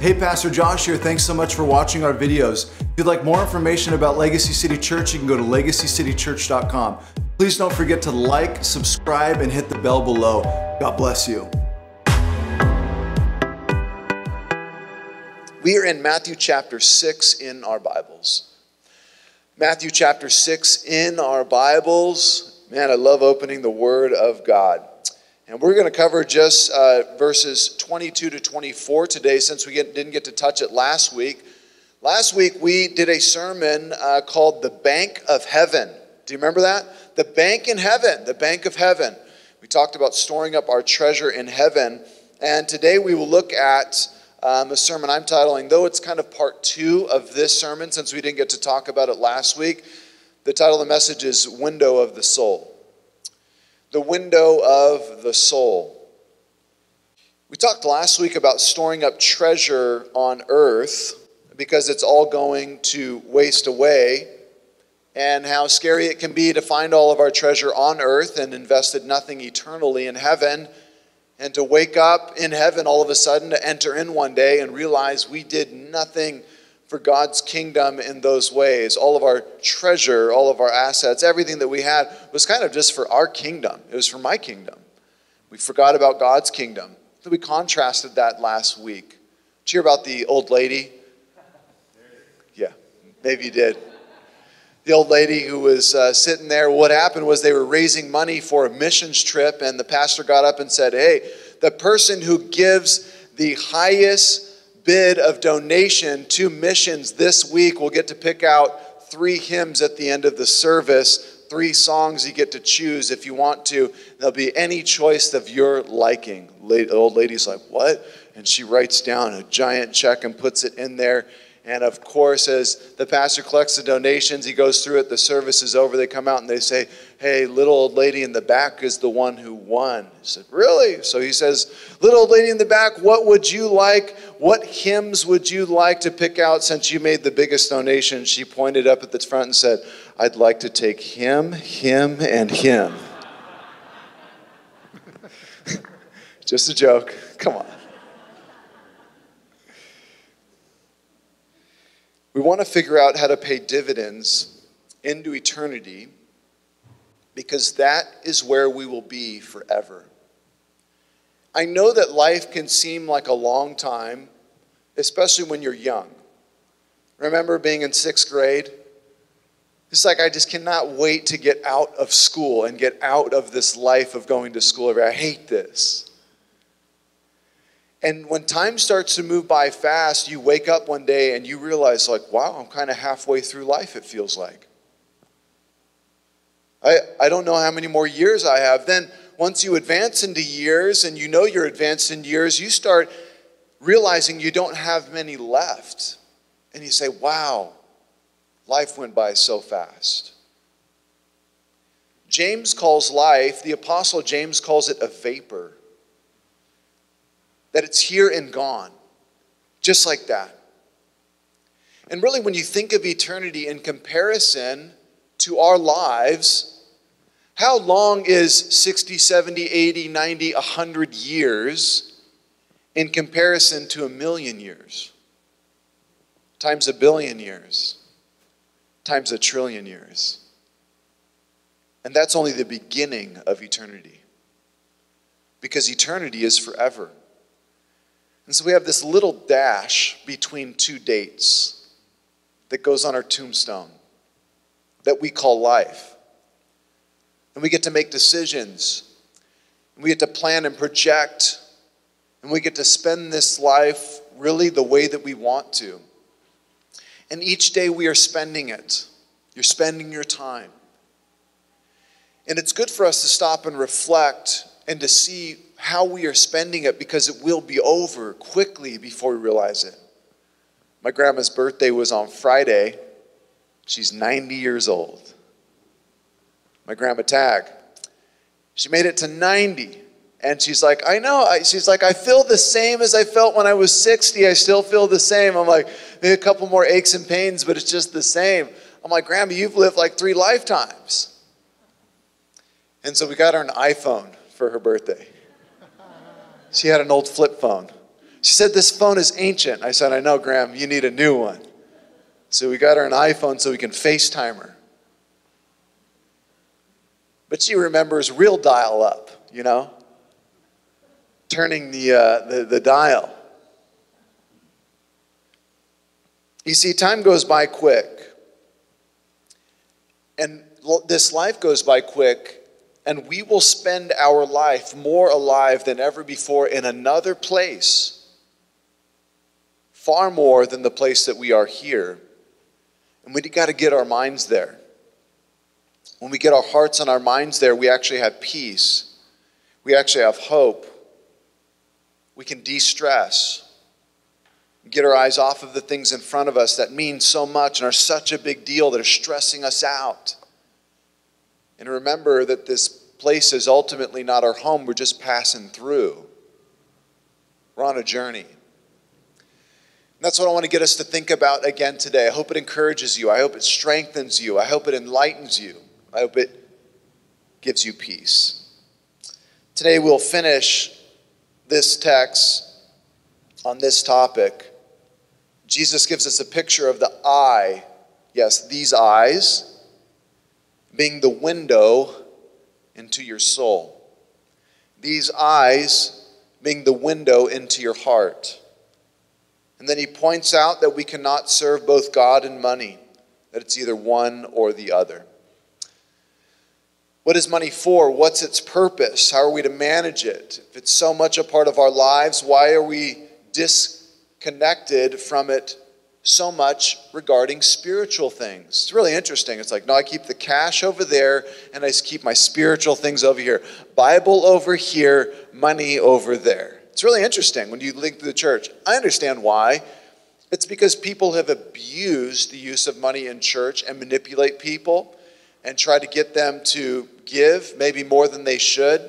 Hey, Pastor Josh here. Thanks so much for watching our videos. If you'd like more information about Legacy City Church, you can go to legacycitychurch.com. Please don't forget to like, subscribe, and hit the bell below. God bless you. We are in Matthew chapter 6 in our Bibles. Matthew chapter 6 in our Bibles. Man, I love opening the Word of God. And we're going to cover just uh, verses 22 to 24 today since we get, didn't get to touch it last week. Last week we did a sermon uh, called The Bank of Heaven. Do you remember that? The Bank in Heaven, the Bank of Heaven. We talked about storing up our treasure in heaven. And today we will look at um, a sermon I'm titling, though it's kind of part two of this sermon since we didn't get to talk about it last week. The title of the message is Window of the Soul the window of the soul. We talked last week about storing up treasure on earth because it's all going to waste away, and how scary it can be to find all of our treasure on earth and invested nothing eternally in heaven, and to wake up in heaven all of a sudden to enter in one day and realize we did nothing for God's kingdom in those ways. All of our treasure, all of our assets, everything that we had was kind of just for our kingdom. It was for my kingdom. We forgot about God's kingdom. So we contrasted that last week. Did you hear about the old lady? Yeah, maybe you did. The old lady who was uh, sitting there, what happened was they were raising money for a missions trip, and the pastor got up and said, Hey, the person who gives the highest bid of donation to missions this week, we'll get to pick out three hymns at the end of the service, three songs you get to choose if you want to. There'll be any choice of your liking. The old lady's like, What? And she writes down a giant check and puts it in there. And of course, as the pastor collects the donations, he goes through it, the service is over, they come out and they say, Hey, little old lady in the back is the one who won. He said, Really? So he says, Little old lady in the back, what would you like? What hymns would you like to pick out since you made the biggest donation? She pointed up at the front and said, I'd like to take him, him, and him. Just a joke. Come on. We want to figure out how to pay dividends into eternity because that is where we will be forever. I know that life can seem like a long time, especially when you're young. Remember being in sixth grade? It's like I just cannot wait to get out of school and get out of this life of going to school every I hate this. And when time starts to move by fast, you wake up one day and you realize, like, wow, I'm kind of halfway through life, it feels like. I, I don't know how many more years I have. Then, once you advance into years and you know you're advanced in years, you start realizing you don't have many left. And you say, wow, life went by so fast. James calls life, the Apostle James calls it a vapor that it's here and gone, just like that. And really, when you think of eternity in comparison to our lives, how long is 60, 70, 80, 90, 100 years in comparison to a million years? Times a billion years, times a trillion years. And that's only the beginning of eternity. Because eternity is forever. And so we have this little dash between two dates that goes on our tombstone that we call life. And we get to make decisions. And we get to plan and project. And we get to spend this life really the way that we want to. And each day we are spending it. You're spending your time. And it's good for us to stop and reflect and to see how we are spending it because it will be over quickly before we realize it. My grandma's birthday was on Friday. She's 90 years old. My grandma Tag, she made it to 90. And she's like, I know. She's like, I feel the same as I felt when I was 60. I still feel the same. I'm like, maybe a couple more aches and pains, but it's just the same. I'm like, Grandma, you've lived like three lifetimes. And so we got her an iPhone for her birthday. She had an old flip phone. She said, This phone is ancient. I said, I know, Graham, you need a new one. So we got her an iPhone so we can FaceTime her. But she remembers real dial up, you know? Turning the, uh, the, the dial. You see, time goes by quick. And this life goes by quick, and we will spend our life more alive than ever before in another place, far more than the place that we are here. And we got to get our minds there. When we get our hearts and our minds there, we actually have peace. We actually have hope. We can de stress get our eyes off of the things in front of us that mean so much and are such a big deal that are stressing us out. And remember that this place is ultimately not our home, we're just passing through. We're on a journey. And that's what I want to get us to think about again today. I hope it encourages you. I hope it strengthens you. I hope it enlightens you. I hope it gives you peace. Today we'll finish this text on this topic Jesus gives us a picture of the eye. Yes, these eyes being the window into your soul. These eyes being the window into your heart. And then he points out that we cannot serve both God and money, that it's either one or the other. What is money for? What's its purpose? How are we to manage it? If it's so much a part of our lives, why are we disconnected from it so much regarding spiritual things. It's really interesting. It's like, no, I keep the cash over there and I keep my spiritual things over here. Bible over here, money over there. It's really interesting when you link to the church. I understand why. It's because people have abused the use of money in church and manipulate people and try to get them to give maybe more than they should.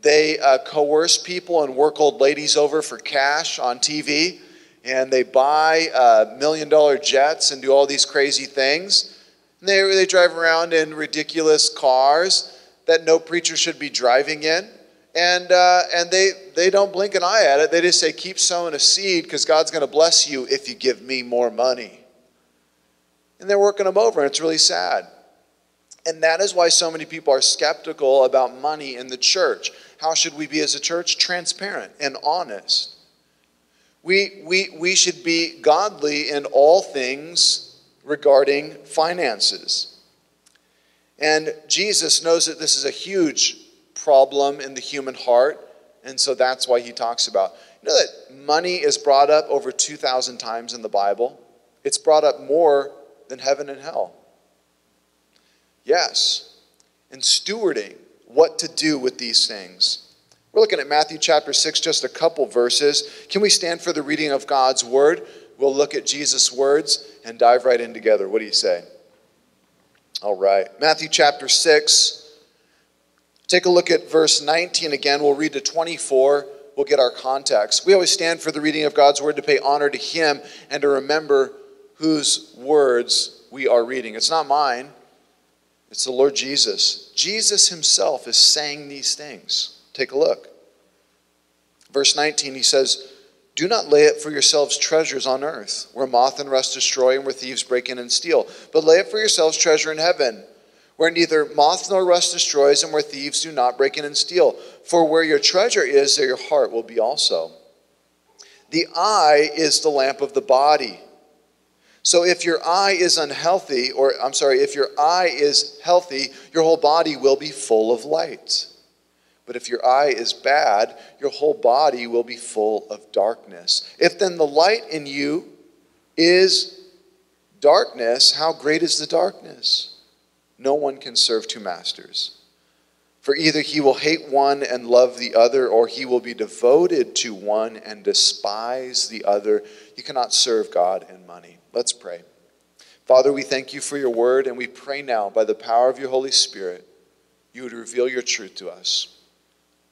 They uh, coerce people and work old ladies over for cash on TV and they buy uh, million dollar jets and do all these crazy things. And they, they drive around in ridiculous cars that no preacher should be driving in. And, uh, and they, they don't blink an eye at it. They just say, keep sowing a seed because God's going to bless you if you give me more money. And they're working them over, and it's really sad. And that is why so many people are skeptical about money in the church. How should we be as a church? Transparent and honest. We, we, we should be godly in all things regarding finances. And Jesus knows that this is a huge problem in the human heart, and so that's why he talks about. You know that money is brought up over 2,000 times in the Bible? It's brought up more than heaven and hell. Yes. And stewarding what to do with these things. We're looking at Matthew chapter 6, just a couple verses. Can we stand for the reading of God's word? We'll look at Jesus' words and dive right in together. What do you say? All right. Matthew chapter 6. Take a look at verse 19 again. We'll read to 24. We'll get our context. We always stand for the reading of God's word to pay honor to Him and to remember whose words we are reading. It's not mine, it's the Lord Jesus. Jesus Himself is saying these things. Take a look. Verse 19, he says, Do not lay up for yourselves treasures on earth, where moth and rust destroy and where thieves break in and steal, but lay up for yourselves treasure in heaven, where neither moth nor rust destroys and where thieves do not break in and steal. For where your treasure is, there your heart will be also. The eye is the lamp of the body. So if your eye is unhealthy, or I'm sorry, if your eye is healthy, your whole body will be full of light. But if your eye is bad, your whole body will be full of darkness. If then the light in you is darkness, how great is the darkness? No one can serve two masters. For either he will hate one and love the other, or he will be devoted to one and despise the other. You cannot serve God and money. Let's pray. Father, we thank you for your word, and we pray now by the power of your Holy Spirit, you would reveal your truth to us.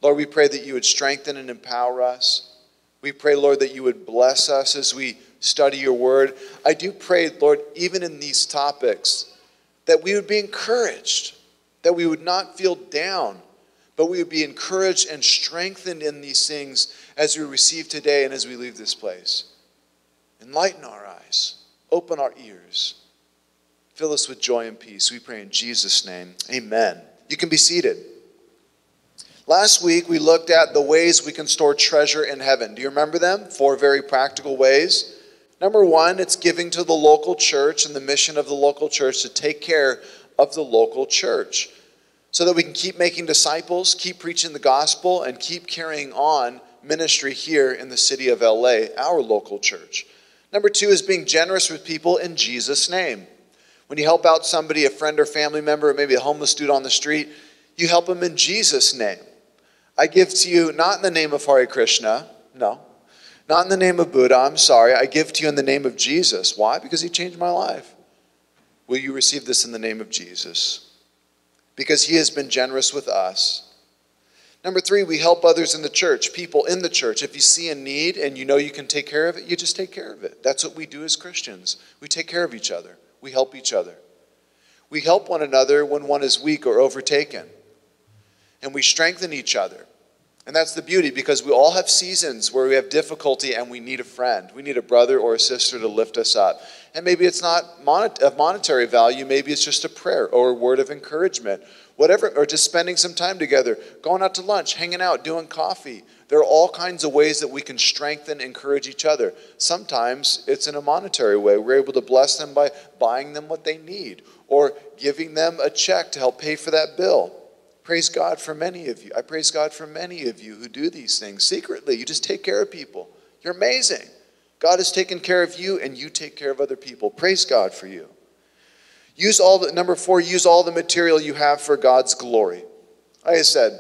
Lord, we pray that you would strengthen and empower us. We pray, Lord, that you would bless us as we study your word. I do pray, Lord, even in these topics, that we would be encouraged, that we would not feel down, but we would be encouraged and strengthened in these things as we receive today and as we leave this place. Enlighten our open our ears, fill us with joy and peace. We pray in Jesus' name. Amen. You can be seated. Last week, we looked at the ways we can store treasure in heaven. Do you remember them? Four very practical ways. Number one, it's giving to the local church and the mission of the local church to take care of the local church so that we can keep making disciples, keep preaching the gospel, and keep carrying on ministry here in the city of LA, our local church. Number two is being generous with people in Jesus' name. When you help out somebody, a friend or family member, or maybe a homeless dude on the street, you help them in Jesus' name. I give to you not in the name of Hare Krishna, no. Not in the name of Buddha, I'm sorry. I give to you in the name of Jesus. Why? Because he changed my life. Will you receive this in the name of Jesus? Because he has been generous with us. Number three, we help others in the church, people in the church. If you see a need and you know you can take care of it, you just take care of it. That's what we do as Christians. We take care of each other, we help each other. We help one another when one is weak or overtaken, and we strengthen each other. And that's the beauty because we all have seasons where we have difficulty and we need a friend. We need a brother or a sister to lift us up. And maybe it's not of monetary value, maybe it's just a prayer or a word of encouragement, whatever, or just spending some time together, going out to lunch, hanging out, doing coffee. There are all kinds of ways that we can strengthen, encourage each other. Sometimes it's in a monetary way. We're able to bless them by buying them what they need or giving them a check to help pay for that bill. Praise God for many of you. I praise God for many of you who do these things secretly. You just take care of people. You're amazing. God has taken care of you and you take care of other people. Praise God for you. Use all the number 4, use all the material you have for God's glory. Like I said,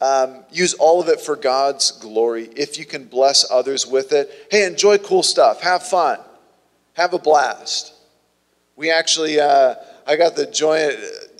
um, use all of it for God's glory. If you can bless others with it, hey, enjoy cool stuff. Have fun. Have a blast. We actually, uh, I got the joy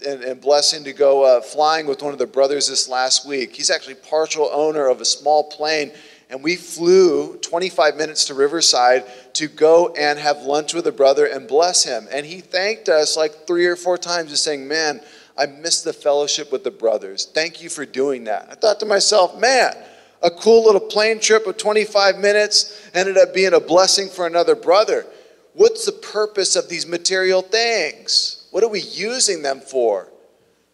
and, and blessing to go uh, flying with one of the brothers this last week. He's actually partial owner of a small plane, and we flew 25 minutes to Riverside to go and have lunch with a brother and bless him. And he thanked us like three or four times, just saying, Man, I miss the fellowship with the brothers. Thank you for doing that. I thought to myself, Man, a cool little plane trip of 25 minutes ended up being a blessing for another brother. What's the purpose of these material things? What are we using them for?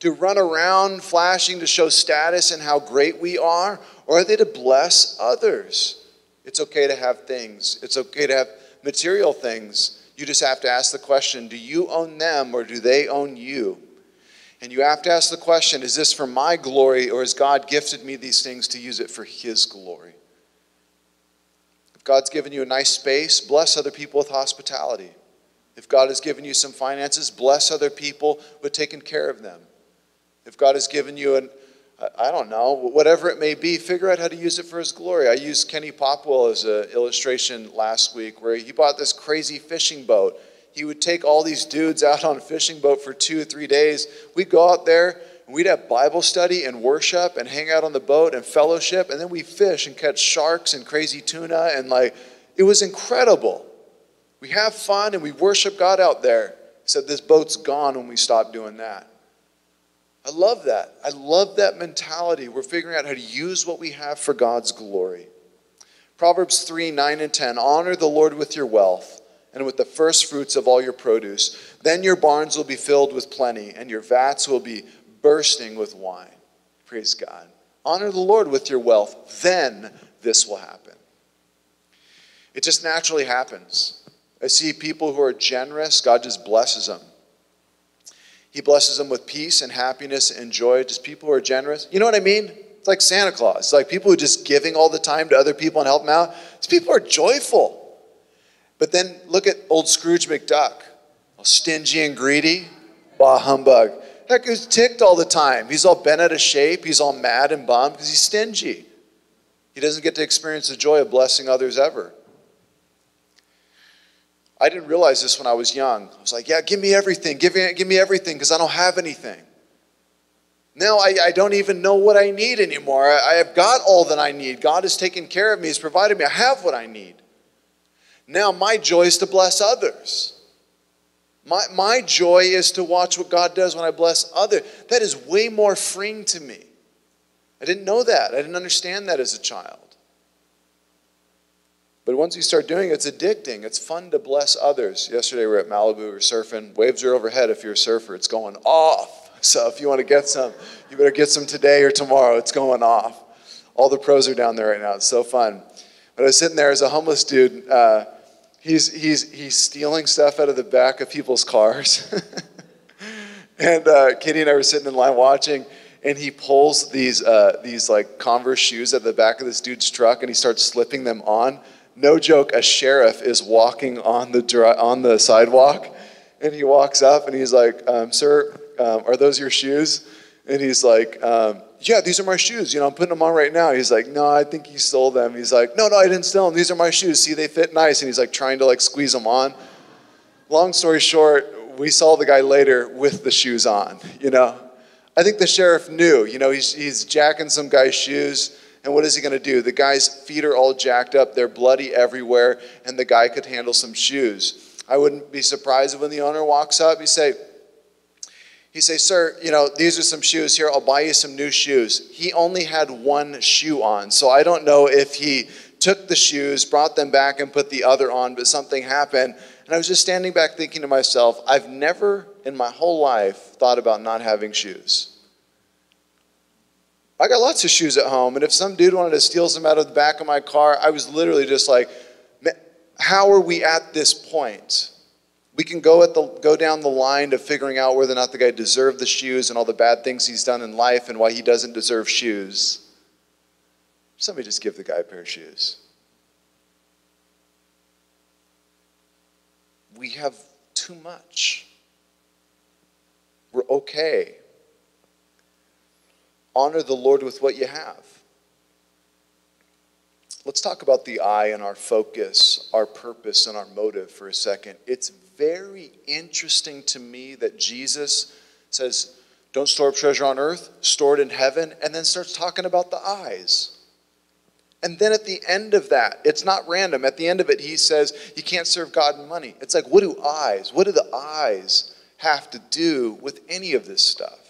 To run around flashing to show status and how great we are? Or are they to bless others? It's okay to have things, it's okay to have material things. You just have to ask the question do you own them or do they own you? And you have to ask the question is this for my glory or has God gifted me these things to use it for His glory? If God's given you a nice space, bless other people with hospitality. If God has given you some finances, bless other people with taking care of them. If God has given you an, I don't know, whatever it may be, figure out how to use it for His glory. I used Kenny Popwell as an illustration last week where he bought this crazy fishing boat. He would take all these dudes out on a fishing boat for two or three days. We'd go out there and we'd have Bible study and worship and hang out on the boat and fellowship, and then we fish and catch sharks and crazy tuna and like, it was incredible. We have fun and we worship God out there. He said, this boat's gone when we stop doing that. I love that. I love that mentality. We're figuring out how to use what we have for God's glory. Proverbs 3 9 and 10 Honor the Lord with your wealth and with the first fruits of all your produce. Then your barns will be filled with plenty, and your vats will be bursting with wine. Praise God. Honor the Lord with your wealth. Then this will happen. It just naturally happens. I see people who are generous, God just blesses them. He blesses them with peace and happiness and joy. Just people who are generous. You know what I mean? It's like Santa Claus. It's like people who are just giving all the time to other people and help them out. These people are joyful. But then look at old Scrooge McDuck. All stingy and greedy. Bah humbug. That guy's ticked all the time. He's all bent out of shape. He's all mad and bummed because he's stingy. He doesn't get to experience the joy of blessing others ever. I didn't realize this when I was young. I was like, yeah, give me everything. Give me, give me everything because I don't have anything. Now I, I don't even know what I need anymore. I, I have got all that I need. God has taken care of me, He's provided me. I have what I need. Now my joy is to bless others. My, my joy is to watch what God does when I bless others. That is way more freeing to me. I didn't know that. I didn't understand that as a child. But once you start doing it, it's addicting. It's fun to bless others. Yesterday we were at Malibu, we were surfing. Waves are overhead if you're a surfer. It's going off. So if you want to get some, you better get some today or tomorrow. It's going off. All the pros are down there right now. It's so fun. But I was sitting there as a homeless dude. Uh, he's, he's, he's stealing stuff out of the back of people's cars. and uh, and I were sitting in line watching, and he pulls these, uh, these like Converse shoes at the back of this dude's truck, and he starts slipping them on. No joke, a sheriff is walking on the, on the sidewalk, and he walks up and he's like, um, Sir, um, are those your shoes? And he's like, um, yeah, these are my shoes. You know, I'm putting them on right now. He's like, no, I think he stole them. He's like, no, no, I didn't steal them. These are my shoes. See, they fit nice. And he's like trying to like squeeze them on. Long story short, we saw the guy later with the shoes on, you know. I think the sheriff knew, you know, he's, he's jacking some guy's shoes. And what is he going to do? The guy's feet are all jacked up, they're bloody everywhere, and the guy could handle some shoes. I wouldn't be surprised when the owner walks up, he say, he say, Sir, you know, these are some shoes here. I'll buy you some new shoes. He only had one shoe on. So I don't know if he took the shoes, brought them back, and put the other on, but something happened. And I was just standing back thinking to myself, I've never in my whole life thought about not having shoes. I got lots of shoes at home, and if some dude wanted to steal some out of the back of my car, I was literally just like, how are we at this point? We can go, at the, go down the line of figuring out whether or not the guy deserved the shoes and all the bad things he's done in life and why he doesn't deserve shoes. Somebody just give the guy a pair of shoes. We have too much. We're okay. Honor the Lord with what you have. Let's talk about the eye and our focus, our purpose, and our motive for a second. It's very interesting to me that Jesus says, Don't store up treasure on earth, store it in heaven, and then starts talking about the eyes. And then at the end of that, it's not random. At the end of it, he says, You can't serve God and money. It's like, what do eyes, what do the eyes have to do with any of this stuff?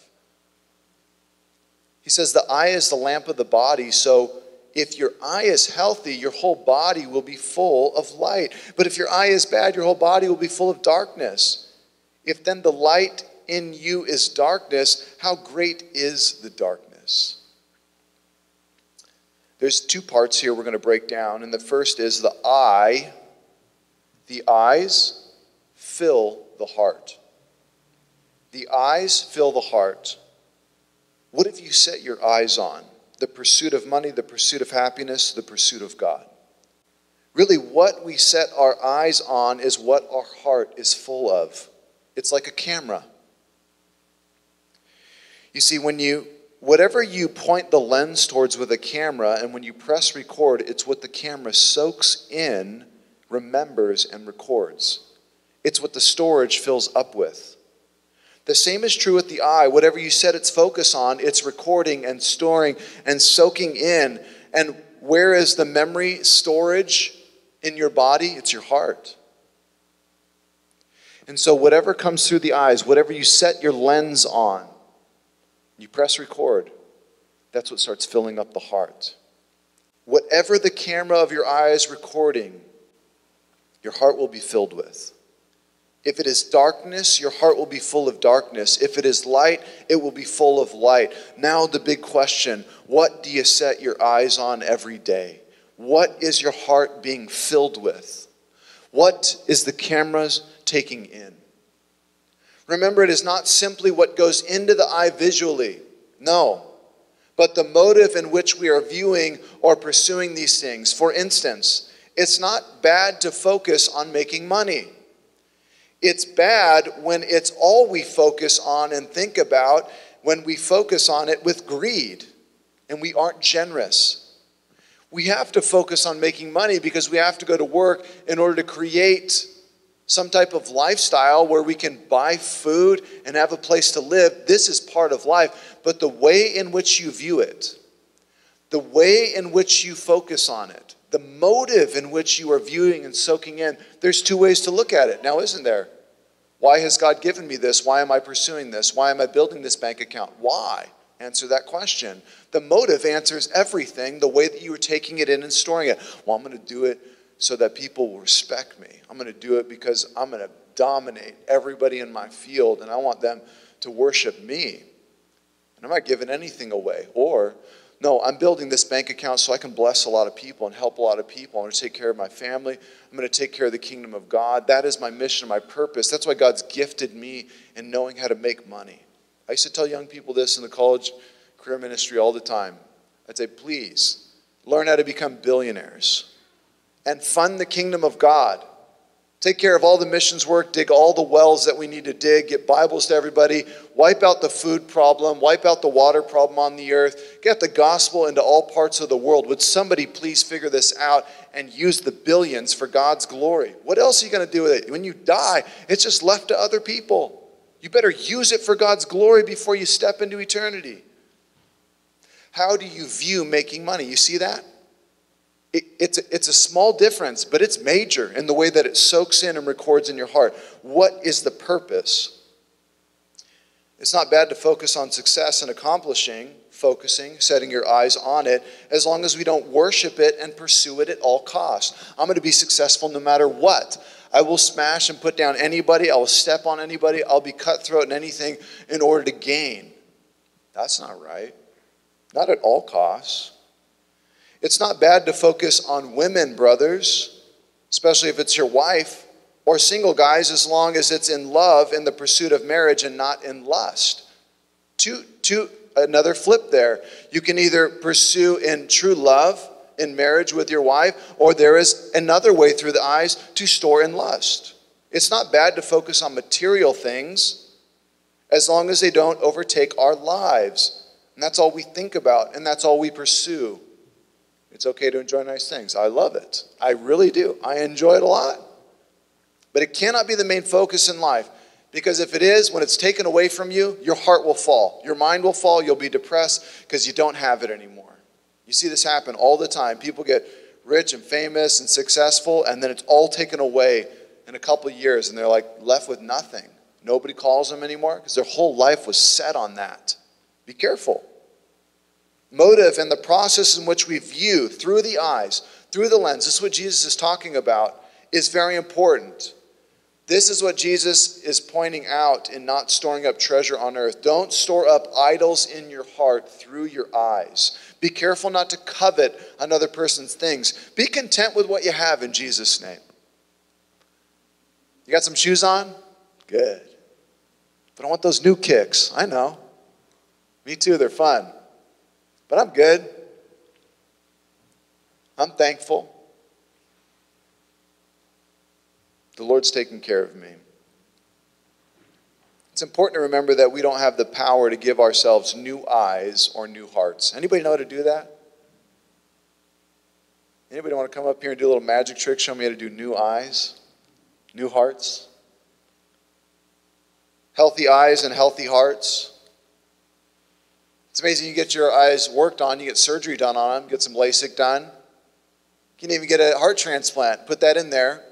He says, The eye is the lamp of the body, so if your eye is healthy, your whole body will be full of light. But if your eye is bad, your whole body will be full of darkness. If then the light in you is darkness, how great is the darkness? There's two parts here we're going to break down. And the first is the eye. The eyes fill the heart. The eyes fill the heart. What have you set your eyes on? the pursuit of money, the pursuit of happiness, the pursuit of God. Really, what we set our eyes on is what our heart is full of. It's like a camera. You see, when you, whatever you point the lens towards with a camera, and when you press record, it's what the camera soaks in, remembers, and records. It's what the storage fills up with. The same is true with the eye. Whatever you set its focus on, it's recording and storing and soaking in. And where is the memory storage in your body? It's your heart. And so, whatever comes through the eyes, whatever you set your lens on, you press record, that's what starts filling up the heart. Whatever the camera of your eye is recording, your heart will be filled with. If it is darkness, your heart will be full of darkness. If it is light, it will be full of light. Now, the big question what do you set your eyes on every day? What is your heart being filled with? What is the cameras taking in? Remember, it is not simply what goes into the eye visually, no, but the motive in which we are viewing or pursuing these things. For instance, it's not bad to focus on making money. It's bad when it's all we focus on and think about, when we focus on it with greed and we aren't generous. We have to focus on making money because we have to go to work in order to create some type of lifestyle where we can buy food and have a place to live. This is part of life. But the way in which you view it, the way in which you focus on it, the motive in which you are viewing and soaking in, there's two ways to look at it. Now, isn't there? Why has God given me this? Why am I pursuing this? Why am I building this bank account? Why? answer that question. The motive answers everything, the way that you are taking it in and storing it. Well, I'm going to do it so that people will respect me. I'm going to do it because I'm going to dominate everybody in my field and I want them to worship me. And I'm not giving anything away. Or, no, I'm building this bank account so I can bless a lot of people and help a lot of people. I'm going to take care of my family. I'm going to take care of the kingdom of God. That is my mission, my purpose. That's why God's gifted me in knowing how to make money. I used to tell young people this in the college career ministry all the time. I'd say, please learn how to become billionaires and fund the kingdom of God. Take care of all the missions work, dig all the wells that we need to dig, get Bibles to everybody, wipe out the food problem, wipe out the water problem on the earth, get the gospel into all parts of the world. Would somebody please figure this out and use the billions for God's glory? What else are you going to do with it? When you die, it's just left to other people. You better use it for God's glory before you step into eternity. How do you view making money? You see that? It, it's, a, it's a small difference, but it's major in the way that it soaks in and records in your heart. What is the purpose? It's not bad to focus on success and accomplishing, focusing, setting your eyes on it, as long as we don't worship it and pursue it at all costs. I'm going to be successful no matter what. I will smash and put down anybody. I will step on anybody. I'll be cutthroat in anything in order to gain. That's not right. Not at all costs. It's not bad to focus on women, brothers, especially if it's your wife, or single guys, as long as it's in love in the pursuit of marriage and not in lust. Two, two, another flip there. You can either pursue in true love in marriage with your wife, or there is another way through the eyes to store in lust. It's not bad to focus on material things as long as they don't overtake our lives. And that's all we think about, and that's all we pursue. It's okay to enjoy nice things. I love it. I really do. I enjoy it a lot. But it cannot be the main focus in life. Because if it is, when it's taken away from you, your heart will fall. Your mind will fall. You'll be depressed because you don't have it anymore. You see this happen all the time. People get rich and famous and successful, and then it's all taken away in a couple years, and they're like left with nothing. Nobody calls them anymore because their whole life was set on that. Be careful motive and the process in which we view through the eyes, through the lens, this is what Jesus is talking about, is very important. This is what Jesus is pointing out in not storing up treasure on earth. Don't store up idols in your heart through your eyes. Be careful not to covet another person's things. Be content with what you have in Jesus' name. You got some shoes on? Good. But I want those new kicks. I know. Me too, they're fun. But I'm good. I'm thankful. The Lord's taking care of me. It's important to remember that we don't have the power to give ourselves new eyes or new hearts. Anybody know how to do that? Anybody want to come up here and do a little magic trick, show me how to do new eyes, new hearts? Healthy eyes and healthy hearts. It's amazing you get your eyes worked on, you get surgery done on them, get some LASIK done. You can even get a heart transplant, put that in there.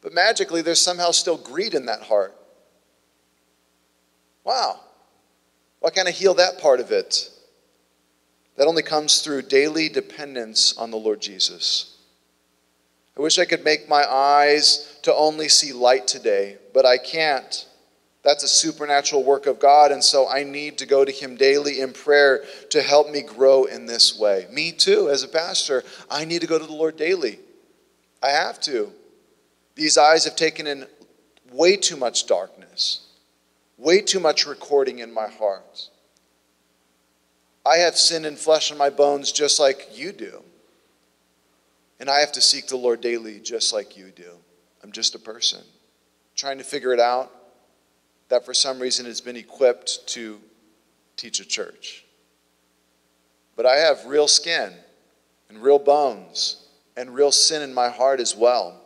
But magically, there's somehow still greed in that heart. Wow. Why can't I heal that part of it? That only comes through daily dependence on the Lord Jesus. I wish I could make my eyes to only see light today, but I can't. That's a supernatural work of God, and so I need to go to Him daily in prayer to help me grow in this way. Me too, as a pastor, I need to go to the Lord daily. I have to. These eyes have taken in way too much darkness, way too much recording in my heart. I have sin and flesh in my bones just like you do. And I have to seek the Lord daily just like you do. I'm just a person trying to figure it out that for some reason has been equipped to teach a church. But I have real skin and real bones and real sin in my heart as well.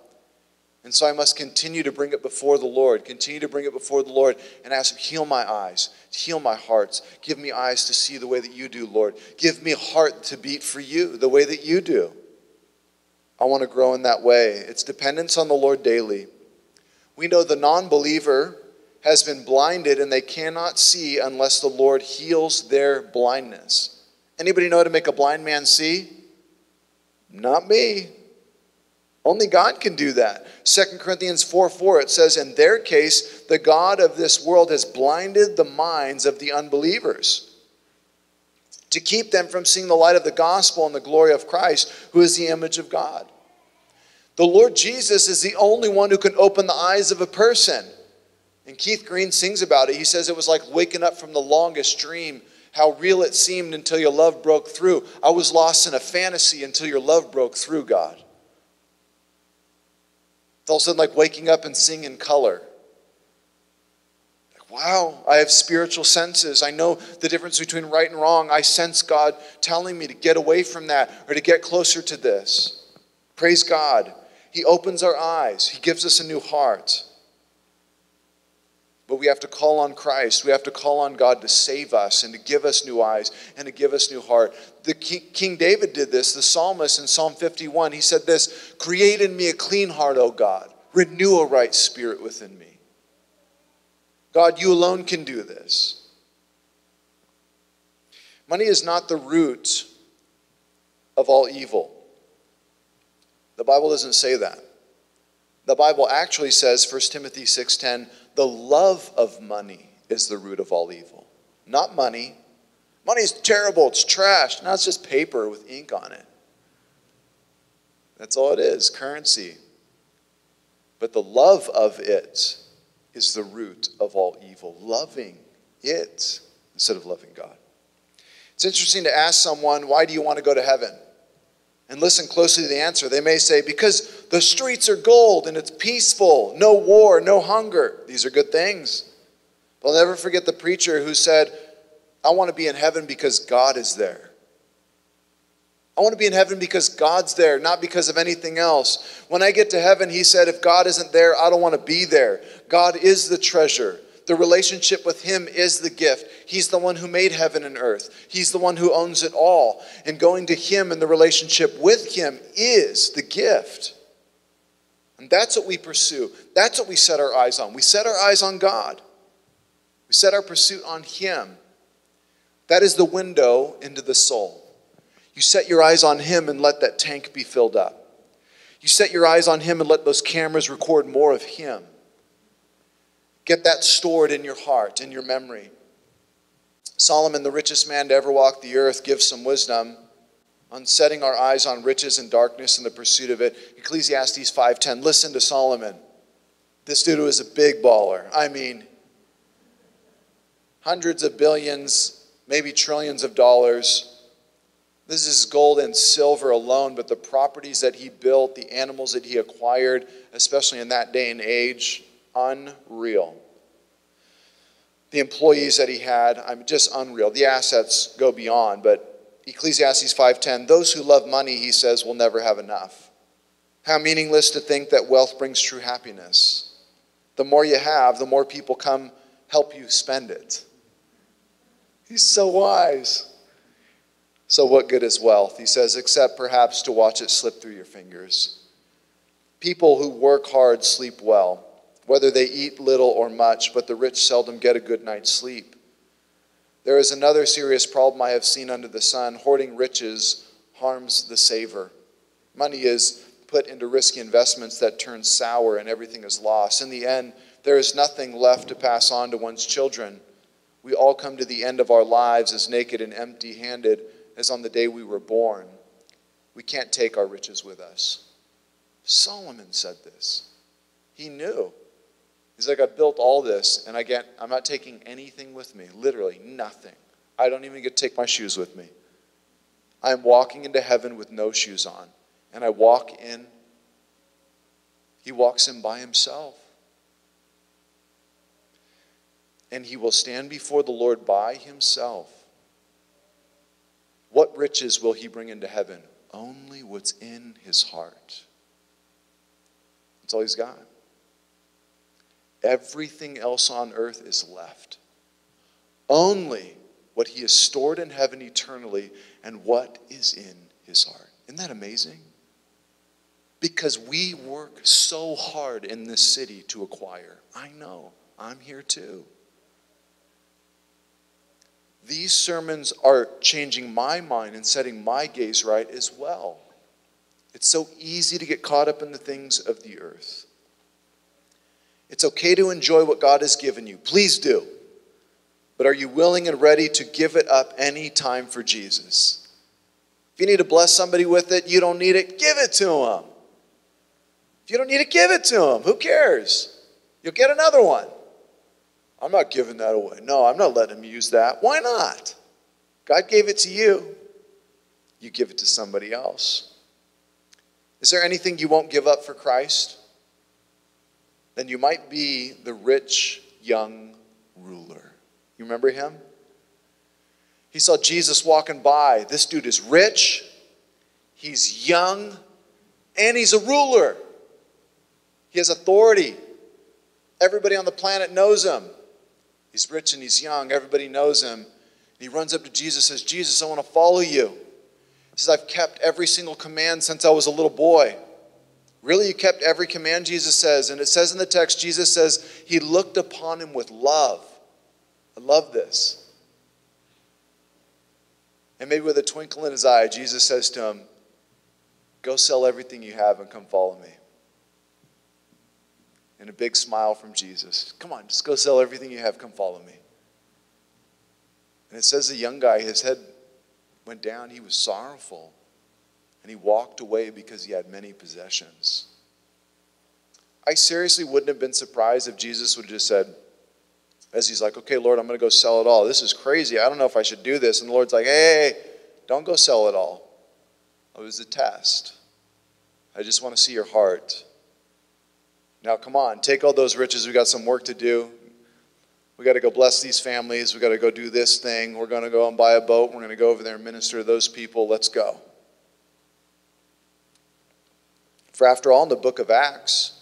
And so I must continue to bring it before the Lord, continue to bring it before the Lord and ask Him, heal my eyes, heal my hearts. Give me eyes to see the way that you do, Lord. Give me a heart to beat for you the way that you do. I want to grow in that way. It's dependence on the Lord daily. We know the non believer has been blinded and they cannot see unless the Lord heals their blindness. Anybody know how to make a blind man see? Not me. Only God can do that. 2 Corinthians 4 4, it says, In their case, the God of this world has blinded the minds of the unbelievers to keep them from seeing the light of the gospel and the glory of Christ, who is the image of God. The Lord Jesus is the only one who can open the eyes of a person. And Keith Green sings about it. He says it was like waking up from the longest dream, how real it seemed until your love broke through. I was lost in a fantasy until your love broke through, God. It's all of a sudden like waking up and seeing in color. Like, wow, I have spiritual senses. I know the difference between right and wrong. I sense God telling me to get away from that or to get closer to this. Praise God. He opens our eyes, He gives us a new heart. But we have to call on Christ. We have to call on God to save us and to give us new eyes and to give us new heart. The King, King David did this, the psalmist in Psalm 51. He said this Create in me a clean heart, O God. Renew a right spirit within me. God, you alone can do this. Money is not the root of all evil. The Bible doesn't say that. The Bible actually says, 1 Timothy 6:10, the love of money is the root of all evil. Not money. Money is terrible, it's trash. Now it's just paper with ink on it. That's all it is, currency. But the love of it is the root of all evil. Loving it instead of loving God. It's interesting to ask someone, why do you want to go to heaven? And listen closely to the answer. They may say, because the streets are gold and it's peaceful, no war, no hunger. These are good things. I'll never forget the preacher who said, I want to be in heaven because God is there. I want to be in heaven because God's there, not because of anything else. When I get to heaven, he said, if God isn't there, I don't want to be there. God is the treasure. The relationship with Him is the gift. He's the one who made heaven and earth, He's the one who owns it all. And going to Him and the relationship with Him is the gift. And that's what we pursue. That's what we set our eyes on. We set our eyes on God, we set our pursuit on Him. That is the window into the soul. You set your eyes on Him and let that tank be filled up. You set your eyes on Him and let those cameras record more of Him. Get that stored in your heart, in your memory. Solomon, the richest man to ever walk the earth, gives some wisdom on setting our eyes on riches and darkness and the pursuit of it. Ecclesiastes 5:10. Listen to Solomon. This dude was a big baller. I mean, hundreds of billions, maybe trillions of dollars. This is gold and silver alone, but the properties that he built, the animals that he acquired, especially in that day and age, unreal. The employees that he had, I'm just unreal. The assets go beyond, but Ecclesiastes 5:10, those who love money, he says, will never have enough. How meaningless to think that wealth brings true happiness. The more you have, the more people come help you spend it. He's so wise. So, what good is wealth? He says, except perhaps to watch it slip through your fingers. People who work hard sleep well whether they eat little or much, but the rich seldom get a good night's sleep. There is another serious problem I have seen under the sun. Hoarding riches harms the saver. Money is put into risky investments that turn sour and everything is lost. In the end, there is nothing left to pass on to one's children. We all come to the end of our lives as naked and empty handed as on the day we were born. We can't take our riches with us. Solomon said this. He knew. He's like, I built all this, and I get, I'm not taking anything with me. Literally, nothing. I don't even get to take my shoes with me. I'm walking into heaven with no shoes on. And I walk in, he walks in by himself. And he will stand before the Lord by himself. What riches will he bring into heaven? Only what's in his heart. That's all he's got. Everything else on earth is left. Only what he has stored in heaven eternally and what is in his heart. Isn't that amazing? Because we work so hard in this city to acquire. I know. I'm here too. These sermons are changing my mind and setting my gaze right as well. It's so easy to get caught up in the things of the earth. It's okay to enjoy what God has given you. Please do. But are you willing and ready to give it up any time for Jesus? If you need to bless somebody with it, you don't need it, give it to them. If you don't need it, give it to them. Who cares? You'll get another one. I'm not giving that away. No, I'm not letting him use that. Why not? God gave it to you. You give it to somebody else. Is there anything you won't give up for Christ? Then you might be the rich young ruler. You remember him? He saw Jesus walking by. This dude is rich, he's young, and he's a ruler. He has authority. Everybody on the planet knows him. He's rich and he's young. Everybody knows him. And he runs up to Jesus and says, Jesus, I want to follow you. He says, I've kept every single command since I was a little boy. Really, you kept every command, Jesus says. And it says in the text, Jesus says, He looked upon him with love. I love this. And maybe with a twinkle in his eye, Jesus says to him, Go sell everything you have and come follow me and a big smile from Jesus. Come on, just go sell everything you have, come follow me. And it says the young guy, his head went down, he was sorrowful, and he walked away because he had many possessions. I seriously wouldn't have been surprised if Jesus would have just said, as he's like, okay, Lord, I'm going to go sell it all. This is crazy. I don't know if I should do this. And the Lord's like, hey, don't go sell it all. It was a test. I just want to see your heart. Now, come on, take all those riches. We got some work to do. We got to go bless these families. We got to go do this thing. We're going to go and buy a boat. We're going to go over there and minister to those people. Let's go. For after all, in the book of Acts,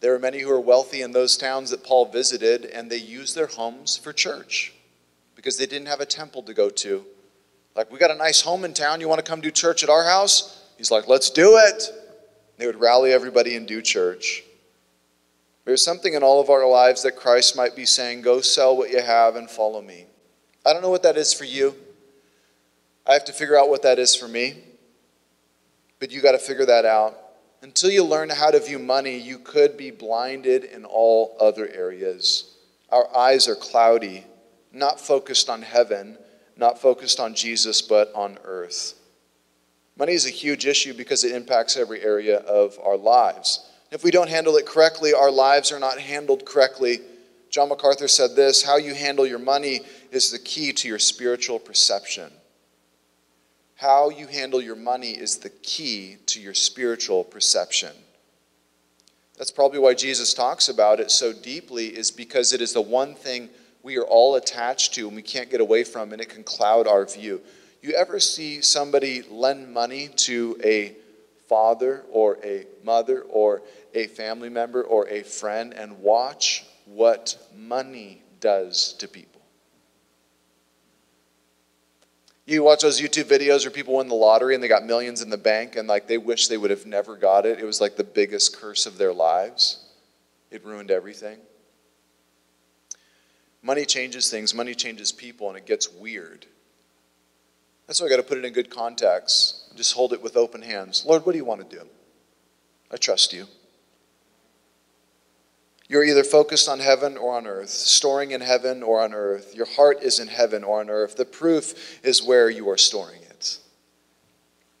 there are many who are wealthy in those towns that Paul visited, and they used their homes for church because they didn't have a temple to go to. Like, we got a nice home in town. You want to come do church at our house? He's like, let's do it. They would rally everybody and do church. There's something in all of our lives that Christ might be saying, Go sell what you have and follow me. I don't know what that is for you. I have to figure out what that is for me. But you got to figure that out. Until you learn how to view money, you could be blinded in all other areas. Our eyes are cloudy, not focused on heaven, not focused on Jesus, but on earth. Money is a huge issue because it impacts every area of our lives. If we don't handle it correctly, our lives are not handled correctly. John MacArthur said this How you handle your money is the key to your spiritual perception. How you handle your money is the key to your spiritual perception. That's probably why Jesus talks about it so deeply, is because it is the one thing we are all attached to and we can't get away from, and it can cloud our view. You ever see somebody lend money to a father or a mother or a family member or a friend and watch what money does to people? You watch those YouTube videos where people win the lottery and they got millions in the bank and like they wish they would have never got it. It was like the biggest curse of their lives. It ruined everything. Money changes things, money changes people, and it gets weird. That's why I got to put it in good context. Just hold it with open hands. Lord, what do you want to do? I trust you. You're either focused on heaven or on earth, storing in heaven or on earth. Your heart is in heaven or on earth. The proof is where you are storing it.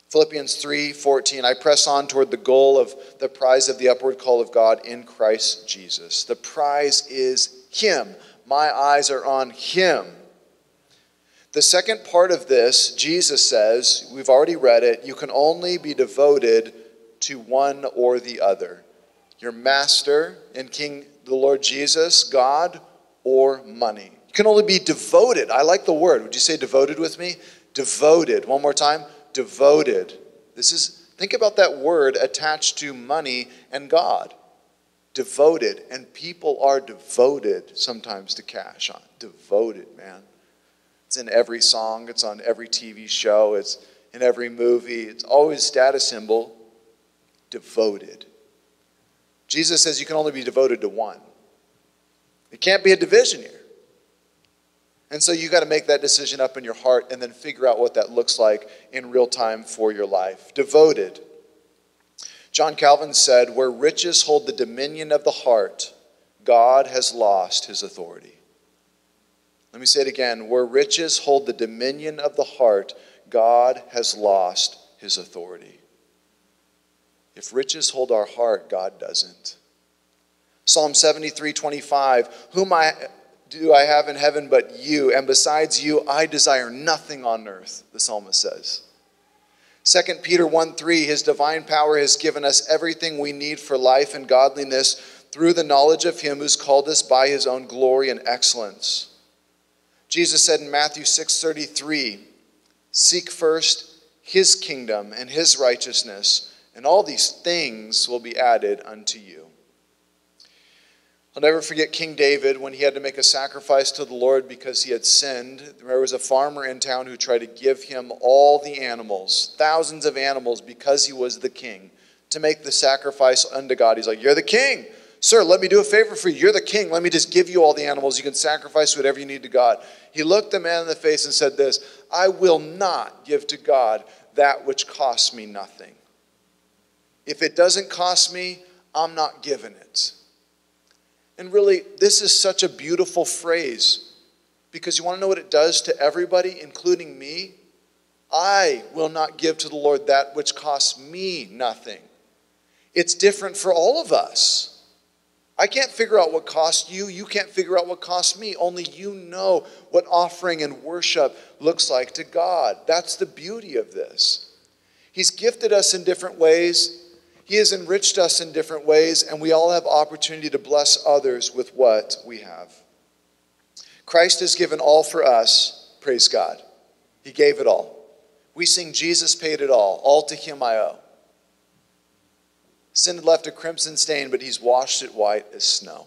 Philippians 3:14 I press on toward the goal of the prize of the upward call of God in Christ Jesus. The prize is him. My eyes are on him. The second part of this, Jesus says, we've already read it, you can only be devoted to one or the other. Your master and King, the Lord Jesus, God, or money. You can only be devoted. I like the word. Would you say devoted with me? Devoted. One more time. Devoted. This is, think about that word attached to money and God. Devoted. And people are devoted sometimes to cash. Devoted, man. It's in every song, it's on every TV show, it's in every movie. It's always status symbol devoted. Jesus says you can only be devoted to one. It can't be a division here. And so you got to make that decision up in your heart and then figure out what that looks like in real time for your life. Devoted. John Calvin said, Where riches hold the dominion of the heart, God has lost his authority. Let me say it again. Where riches hold the dominion of the heart, God has lost his authority. If riches hold our heart, God doesn't. Psalm 73 25, whom I do I have in heaven but you, and besides you, I desire nothing on earth, the psalmist says. 2 Peter 1 3, his divine power has given us everything we need for life and godliness through the knowledge of him who's called us by his own glory and excellence. Jesus said in Matthew 6:33, "Seek first his kingdom and his righteousness, and all these things will be added unto you." I'll never forget King David when he had to make a sacrifice to the Lord because he had sinned. There was a farmer in town who tried to give him all the animals, thousands of animals, because he was the king, to make the sacrifice unto God. He's like, You're the king. Sir, let me do a favor for you. You're the king. Let me just give you all the animals. You can sacrifice whatever you need to God. He looked the man in the face and said, This I will not give to God that which costs me nothing. If it doesn't cost me, I'm not giving it. And really, this is such a beautiful phrase because you want to know what it does to everybody, including me? I will not give to the Lord that which costs me nothing. It's different for all of us. I can't figure out what cost you. You can't figure out what cost me. Only you know what offering and worship looks like to God. That's the beauty of this. He's gifted us in different ways. He has enriched us in different ways, and we all have opportunity to bless others with what we have. Christ has given all for us. Praise God. He gave it all. We sing, Jesus paid it all. All to him I owe. Sin had left a crimson stain, but he's washed it white as snow.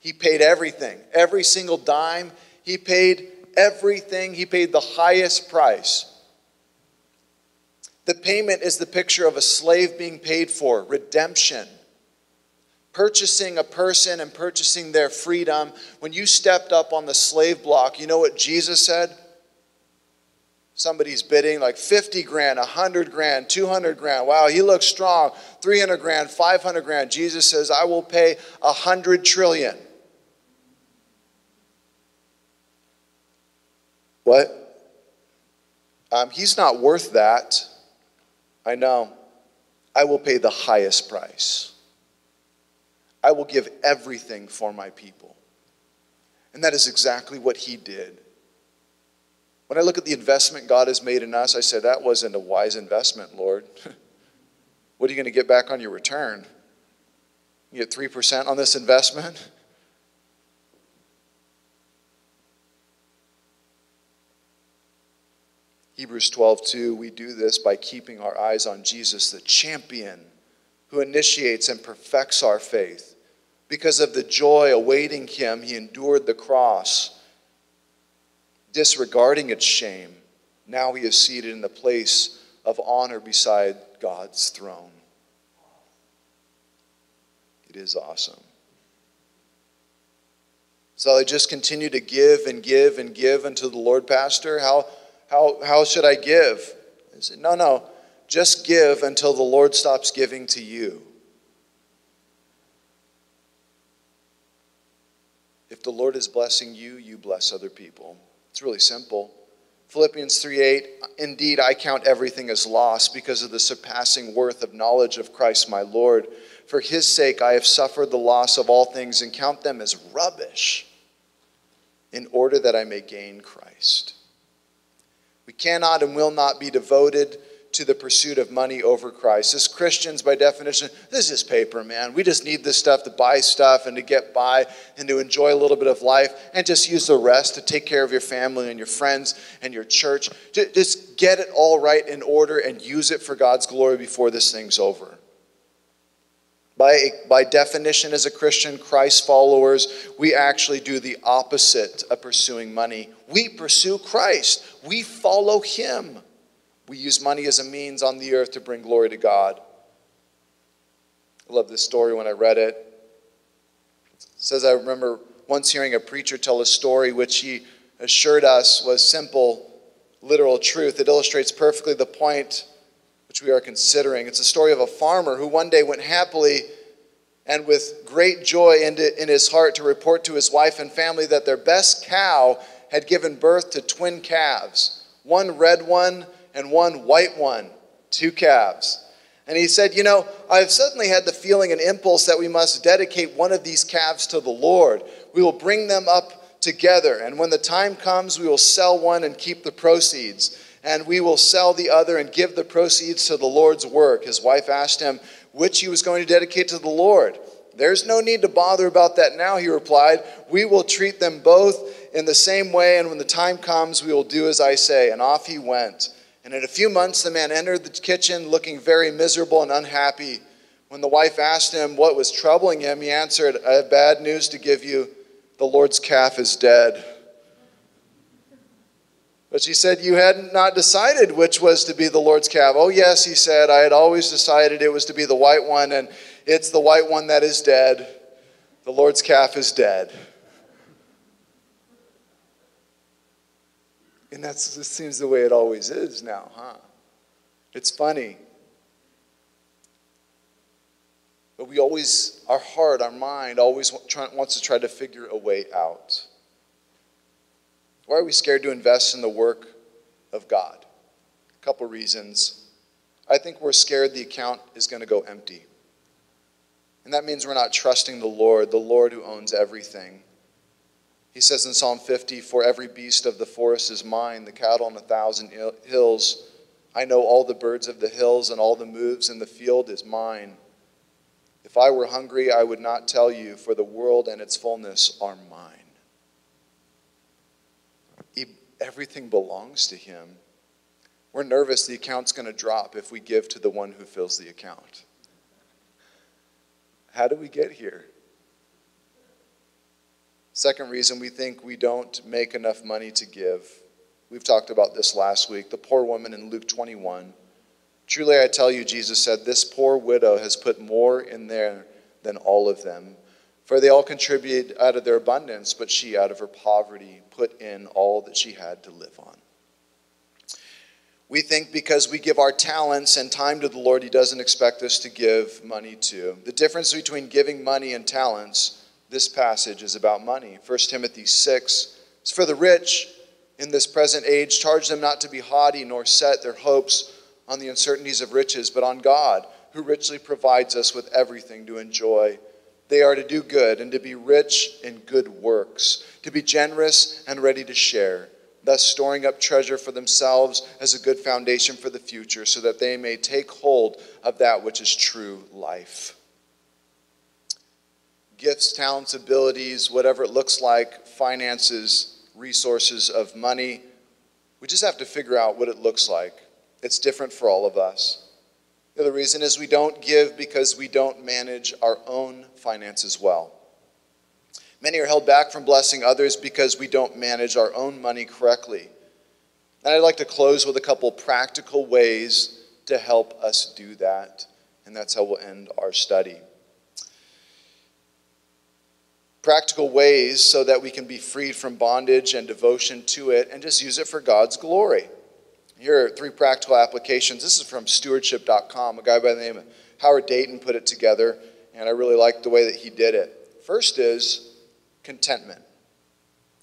He paid everything, every single dime. He paid everything. He paid the highest price. The payment is the picture of a slave being paid for, redemption. Purchasing a person and purchasing their freedom. When you stepped up on the slave block, you know what Jesus said? Somebody's bidding like 50 grand, 100 grand, 200 grand. Wow, he looks strong. 300 grand, 500 grand. Jesus says, I will pay 100 trillion. What? Um, he's not worth that. I know. I will pay the highest price. I will give everything for my people. And that is exactly what he did. When I look at the investment God has made in us, I say, that wasn't a wise investment, Lord. what are you going to get back on your return? You get 3% on this investment? Hebrews 12, 2, we do this by keeping our eyes on Jesus, the champion who initiates and perfects our faith. Because of the joy awaiting him, he endured the cross, disregarding its shame. Now he is seated in the place of honor beside God's throne. It is awesome. So I just continue to give and give and give unto the Lord, Pastor? How how, how should I give? I said, No, no. Just give until the Lord stops giving to you. If the Lord is blessing you, you bless other people. It's really simple. Philippians 3 8, indeed, I count everything as loss because of the surpassing worth of knowledge of Christ my Lord. For his sake, I have suffered the loss of all things and count them as rubbish in order that I may gain Christ. Cannot and will not be devoted to the pursuit of money over Christ. As Christians, by definition, this is paper, man. We just need this stuff to buy stuff and to get by and to enjoy a little bit of life and just use the rest to take care of your family and your friends and your church. Just get it all right in order and use it for God's glory before this thing's over. By, by definition, as a Christian, Christ followers, we actually do the opposite of pursuing money. We pursue Christ, we follow Him. We use money as a means on the earth to bring glory to God. I love this story when I read it. It says, I remember once hearing a preacher tell a story which he assured us was simple, literal truth. It illustrates perfectly the point which we are considering. It's a story of a farmer who one day went happily and with great joy in his heart to report to his wife and family that their best cow had given birth to twin calves one red one and one white one, two calves. And he said, You know, I've suddenly had the feeling and impulse that we must dedicate one of these calves to the Lord. We will bring them up together, and when the time comes, we will sell one and keep the proceeds. And we will sell the other and give the proceeds to the Lord's work. His wife asked him which he was going to dedicate to the Lord. There's no need to bother about that now, he replied. We will treat them both in the same way, and when the time comes, we will do as I say. And off he went. And in a few months, the man entered the kitchen looking very miserable and unhappy. When the wife asked him what was troubling him, he answered, I have bad news to give you. The Lord's calf is dead. But she said, You had not decided which was to be the Lord's calf. Oh, yes, he said, I had always decided it was to be the white one, and it's the white one that is dead. The Lord's calf is dead. And that seems the way it always is now, huh? It's funny. But we always, our heart, our mind always wants to try to figure a way out. Why are we scared to invest in the work of God? A couple reasons. I think we're scared the account is going to go empty. And that means we're not trusting the Lord, the Lord who owns everything. He says in Psalm 50 For every beast of the forest is mine, the cattle on a thousand hills. I know all the birds of the hills, and all the moves in the field is mine. If I were hungry, I would not tell you, for the world and its fullness are mine. Everything belongs to Him. We're nervous the account's going to drop if we give to the one who fills the account. How do we get here? Second reason we think we don't make enough money to give. We've talked about this last week. The poor woman in Luke 21. Truly I tell you, Jesus said, this poor widow has put more in there than all of them. For they all contributed out of their abundance, but she, out of her poverty, put in all that she had to live on. We think because we give our talents and time to the Lord, He doesn't expect us to give money to. The difference between giving money and talents, this passage is about money. 1 Timothy 6 is for the rich in this present age, charge them not to be haughty nor set their hopes on the uncertainties of riches, but on God, who richly provides us with everything to enjoy. They are to do good and to be rich in good works, to be generous and ready to share thus storing up treasure for themselves as a good foundation for the future, so that they may take hold of that which is true life. Gifts, talents, abilities, whatever it looks like, finances, resources of money, we just have to figure out what it looks like. It's different for all of us. The other reason is we don't give because we don't manage our own finances well. Many are held back from blessing others because we don't manage our own money correctly. And I'd like to close with a couple practical ways to help us do that. And that's how we'll end our study. Practical ways so that we can be freed from bondage and devotion to it and just use it for God's glory. Here are three practical applications. This is from stewardship.com. A guy by the name of Howard Dayton put it together, and I really like the way that he did it. First is contentment.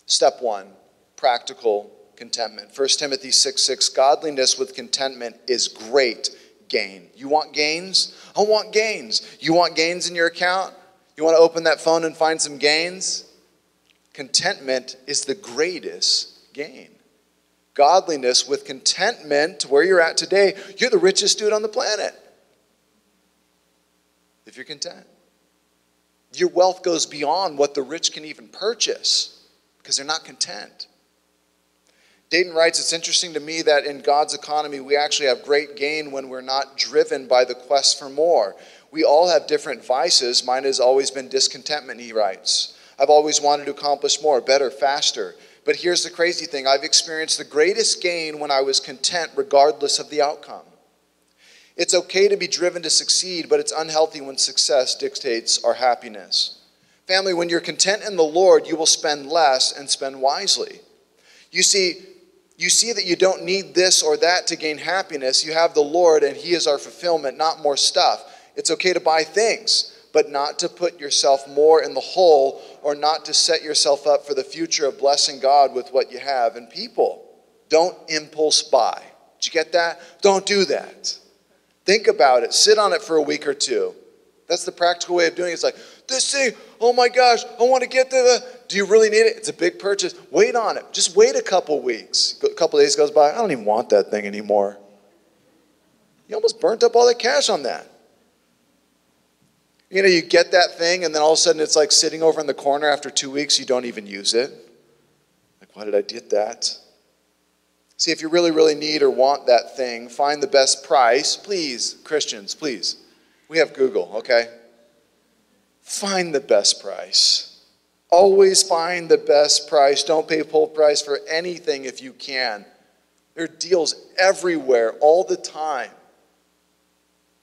Step one, practical contentment. 1 Timothy 6 6, godliness with contentment is great gain. You want gains? I want gains. You want gains in your account? You want to open that phone and find some gains? Contentment is the greatest gain. Godliness with contentment, to where you're at today, you're the richest dude on the planet. If you're content. Your wealth goes beyond what the rich can even purchase because they're not content. Dayton writes, It's interesting to me that in God's economy, we actually have great gain when we're not driven by the quest for more. We all have different vices. Mine has always been discontentment, he writes. I've always wanted to accomplish more, better, faster. But here's the crazy thing I've experienced the greatest gain when I was content, regardless of the outcome. It's okay to be driven to succeed, but it's unhealthy when success dictates our happiness. Family, when you're content in the Lord, you will spend less and spend wisely. You see, you see that you don't need this or that to gain happiness. You have the Lord, and He is our fulfillment, not more stuff. It's okay to buy things, but not to put yourself more in the hole or not to set yourself up for the future of blessing God with what you have. And people, don't impulse buy. Did you get that? Don't do that. Think about it. Sit on it for a week or two. That's the practical way of doing it. It's like, this thing, oh my gosh, I want to get the. Do you really need it? It's a big purchase. Wait on it. Just wait a couple weeks. A couple days goes by. I don't even want that thing anymore. You almost burnt up all that cash on that. You know, you get that thing, and then all of a sudden it's like sitting over in the corner after two weeks, you don't even use it. Like, why did I get that? See, if you really, really need or want that thing, find the best price. Please, Christians, please. We have Google, okay? Find the best price. Always find the best price. Don't pay full price for anything if you can. There are deals everywhere all the time.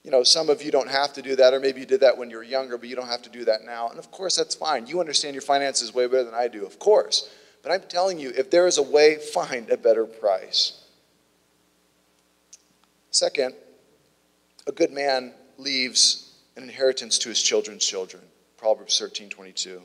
You know, some of you don't have to do that, or maybe you did that when you were younger, but you don't have to do that now. And of course, that's fine. You understand your finances way better than I do, of course. But I'm telling you, if there is a way, find a better price. Second, a good man leaves an inheritance to his children's children. Proverbs 13 22.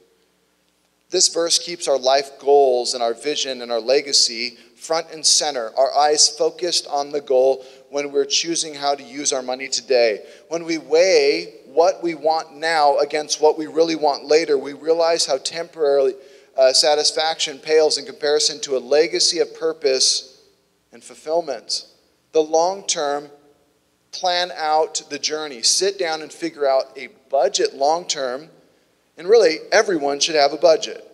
This verse keeps our life goals and our vision and our legacy front and center, our eyes focused on the goal when we're choosing how to use our money today. When we weigh what we want now against what we really want later, we realize how temporarily uh, satisfaction pales in comparison to a legacy of purpose and fulfillment. The long term, plan out the journey. Sit down and figure out a budget long term. And really, everyone should have a budget.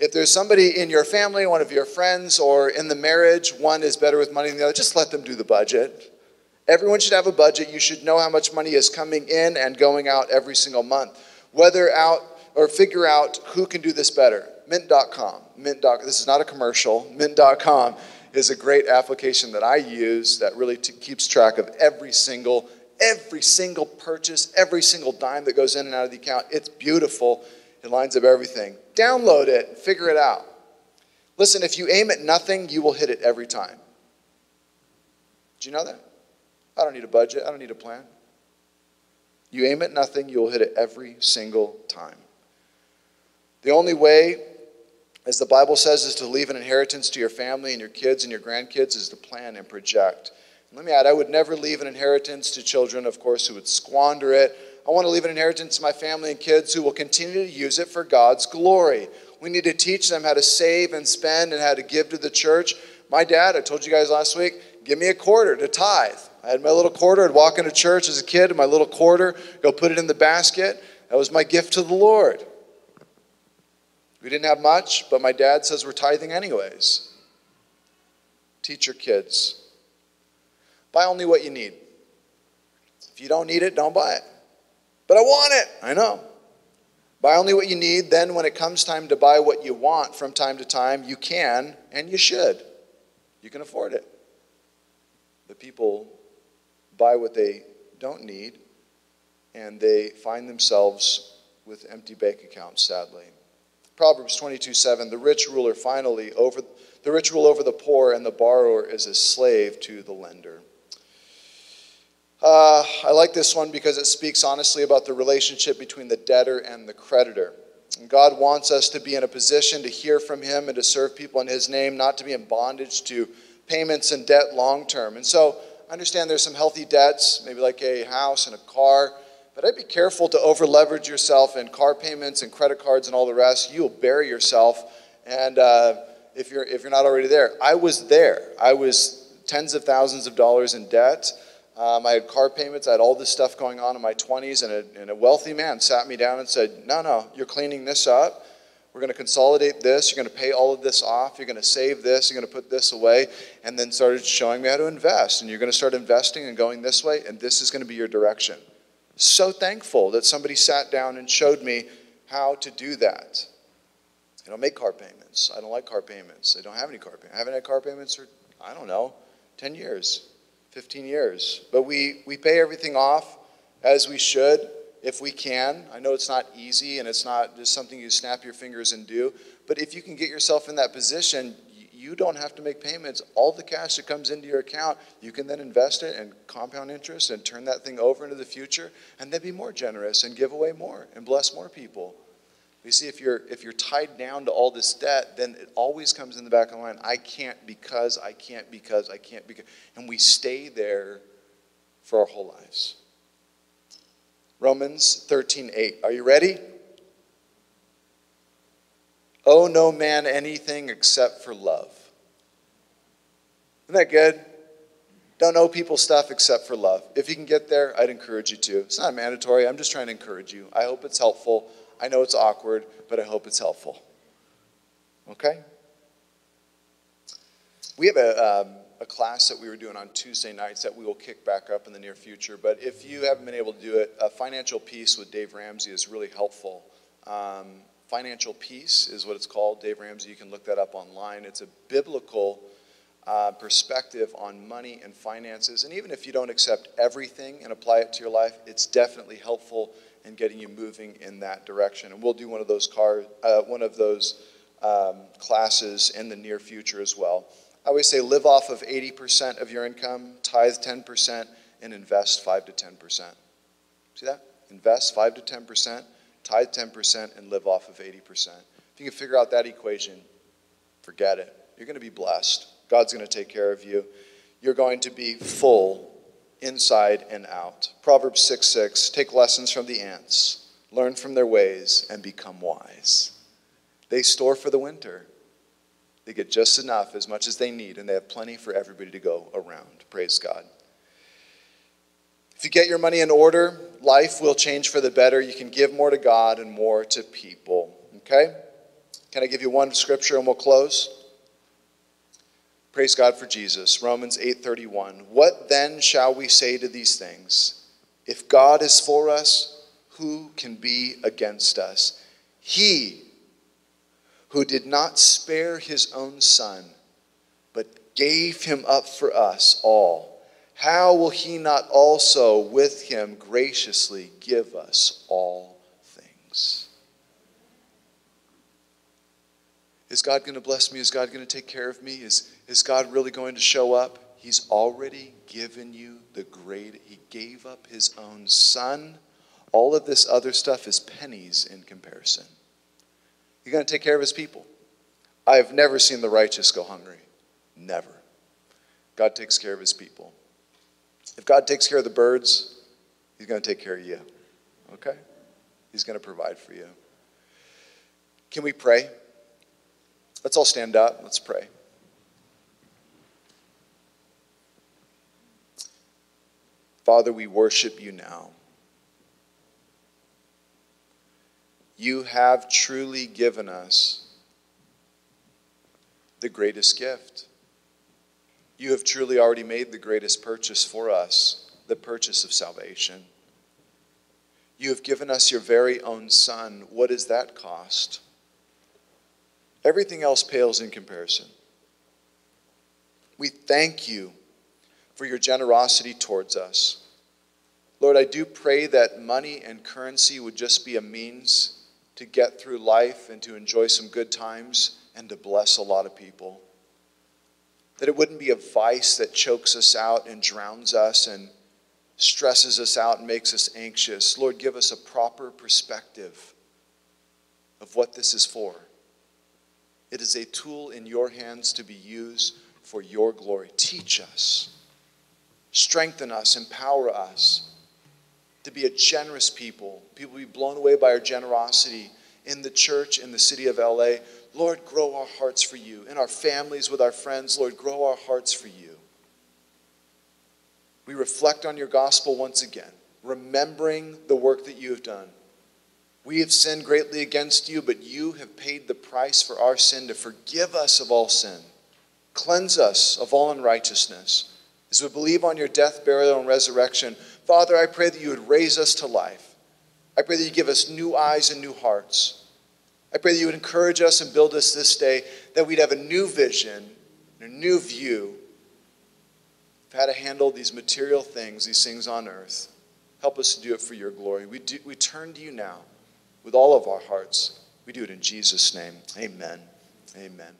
If there's somebody in your family, one of your friends, or in the marriage, one is better with money than the other, just let them do the budget. Everyone should have a budget. You should know how much money is coming in and going out every single month. Whether out or figure out who can do this better. Mint.com. Mint.com. This is not a commercial. Mint.com is a great application that I use that really t- keeps track of every single every single purchase, every single dime that goes in and out of the account. It's beautiful. It lines up everything. Download it, figure it out. Listen, if you aim at nothing, you will hit it every time. Do you know that? I don't need a budget, I don't need a plan. You aim at nothing, you will hit it every single time. The only way, as the Bible says, is to leave an inheritance to your family and your kids and your grandkids is to plan and project. Let me add, I would never leave an inheritance to children, of course, who would squander it I want to leave an inheritance to my family and kids who will continue to use it for God's glory. We need to teach them how to save and spend and how to give to the church. My dad, I told you guys last week, give me a quarter to tithe. I had my little quarter. I'd walk into church as a kid, my little quarter, go put it in the basket. That was my gift to the Lord. We didn't have much, but my dad says we're tithing anyways. Teach your kids. Buy only what you need. If you don't need it, don't buy it. But I want it. I know. Buy only what you need. Then, when it comes time to buy what you want from time to time, you can and you should. You can afford it. The people buy what they don't need and they find themselves with empty bank accounts, sadly. Proverbs 22 7 The rich ruler finally over the rich rule over the poor, and the borrower is a slave to the lender. Uh, I like this one because it speaks honestly about the relationship between the debtor and the creditor. And God wants us to be in a position to hear from Him and to serve people in His name, not to be in bondage to payments and debt long term. And so, I understand there's some healthy debts, maybe like a house and a car, but I'd be careful to over leverage yourself in car payments and credit cards and all the rest. You'll bury yourself. And uh, if, you're, if you're not already there, I was there. I was tens of thousands of dollars in debt. Um, I had car payments. I had all this stuff going on in my 20s, and a, and a wealthy man sat me down and said, No, no, you're cleaning this up. We're going to consolidate this. You're going to pay all of this off. You're going to save this. You're going to put this away. And then started showing me how to invest. And you're going to start investing and going this way, and this is going to be your direction. So thankful that somebody sat down and showed me how to do that. I don't make car payments. I don't like car payments. I don't have any car payments. I haven't had car payments for, I don't know, 10 years. 15 years. But we, we pay everything off as we should. if we can. I know it's not easy and it's not just something you snap your fingers and do, but if you can get yourself in that position, you don't have to make payments. All the cash that comes into your account, you can then invest it and compound interest and turn that thing over into the future and then be more generous and give away more and bless more people. You see, if you're if you're tied down to all this debt, then it always comes in the back of the mind. I can't because I can't because I can't because, and we stay there for our whole lives. Romans 13, 8. Are you ready? Owe no man anything except for love. Isn't that good? Don't owe people stuff except for love. If you can get there, I'd encourage you to. It's not mandatory. I'm just trying to encourage you. I hope it's helpful. I know it's awkward, but I hope it's helpful. Okay? We have a, um, a class that we were doing on Tuesday nights that we will kick back up in the near future. But if you haven't been able to do it, a financial peace with Dave Ramsey is really helpful. Um, financial peace is what it's called. Dave Ramsey, you can look that up online. It's a biblical uh, perspective on money and finances. And even if you don't accept everything and apply it to your life, it's definitely helpful in getting you moving in that direction. And we'll do one of those car, uh, one of those um, classes in the near future as well. I always say live off of 80% of your income, tithe 10%, and invest 5 to 10%. See that? Invest 5 to 10%, tithe 10%, and live off of 80%. If you can figure out that equation, forget it. You're going to be blessed. God's going to take care of you. You're going to be full inside and out. Proverbs 6 6 Take lessons from the ants, learn from their ways, and become wise. They store for the winter they get just enough, as much as they need, and they have plenty for everybody to go around. Praise God. If you get your money in order, life will change for the better. You can give more to God and more to people. Okay? Can I give you one scripture and we'll close? Praise God for Jesus. Romans 8:31. What then shall we say to these things? If God is for us, who can be against us? He who did not spare his own son, but gave him up for us all, how will he not also with him graciously give us all things? Is God going to bless me? Is God going to take care of me? Is, is God really going to show up? He's already given you the great, He gave up His own Son. All of this other stuff is pennies in comparison. He's going to take care of his people. I have never seen the righteous go hungry. Never. God takes care of his people. If God takes care of the birds, he's going to take care of you. Okay? He's going to provide for you. Can we pray? Let's all stand up. Let's pray. Father, we worship you now. you have truly given us the greatest gift. You have truly already made the greatest purchase for us, the purchase of salvation. You have given us your very own Son. What does that cost? Everything else pales in comparison. We thank you for your generosity towards us. Lord, I do pray that money and currency would just be a means to get through life and to enjoy some good times and to bless a lot of people. That it wouldn't be a vice that chokes us out and drowns us and stresses us out and makes us anxious. Lord, give us a proper perspective of what this is for. It is a tool in your hands to be used for your glory. Teach us, strengthen us, empower us to be a generous people. People be blown away by our generosity in the church, in the city of LA. Lord, grow our hearts for you. In our families, with our friends, Lord, grow our hearts for you. We reflect on your gospel once again, remembering the work that you have done. We have sinned greatly against you, but you have paid the price for our sin to forgive us of all sin, cleanse us of all unrighteousness. As we believe on your death, burial, and resurrection, Father, I pray that you would raise us to life. I pray that you give us new eyes and new hearts. I pray that you would encourage us and build us this day, that we'd have a new vision, a new view of how to handle these material things, these things on earth. Help us to do it for your glory. We, do, we turn to you now with all of our hearts. We do it in Jesus' name. Amen. Amen.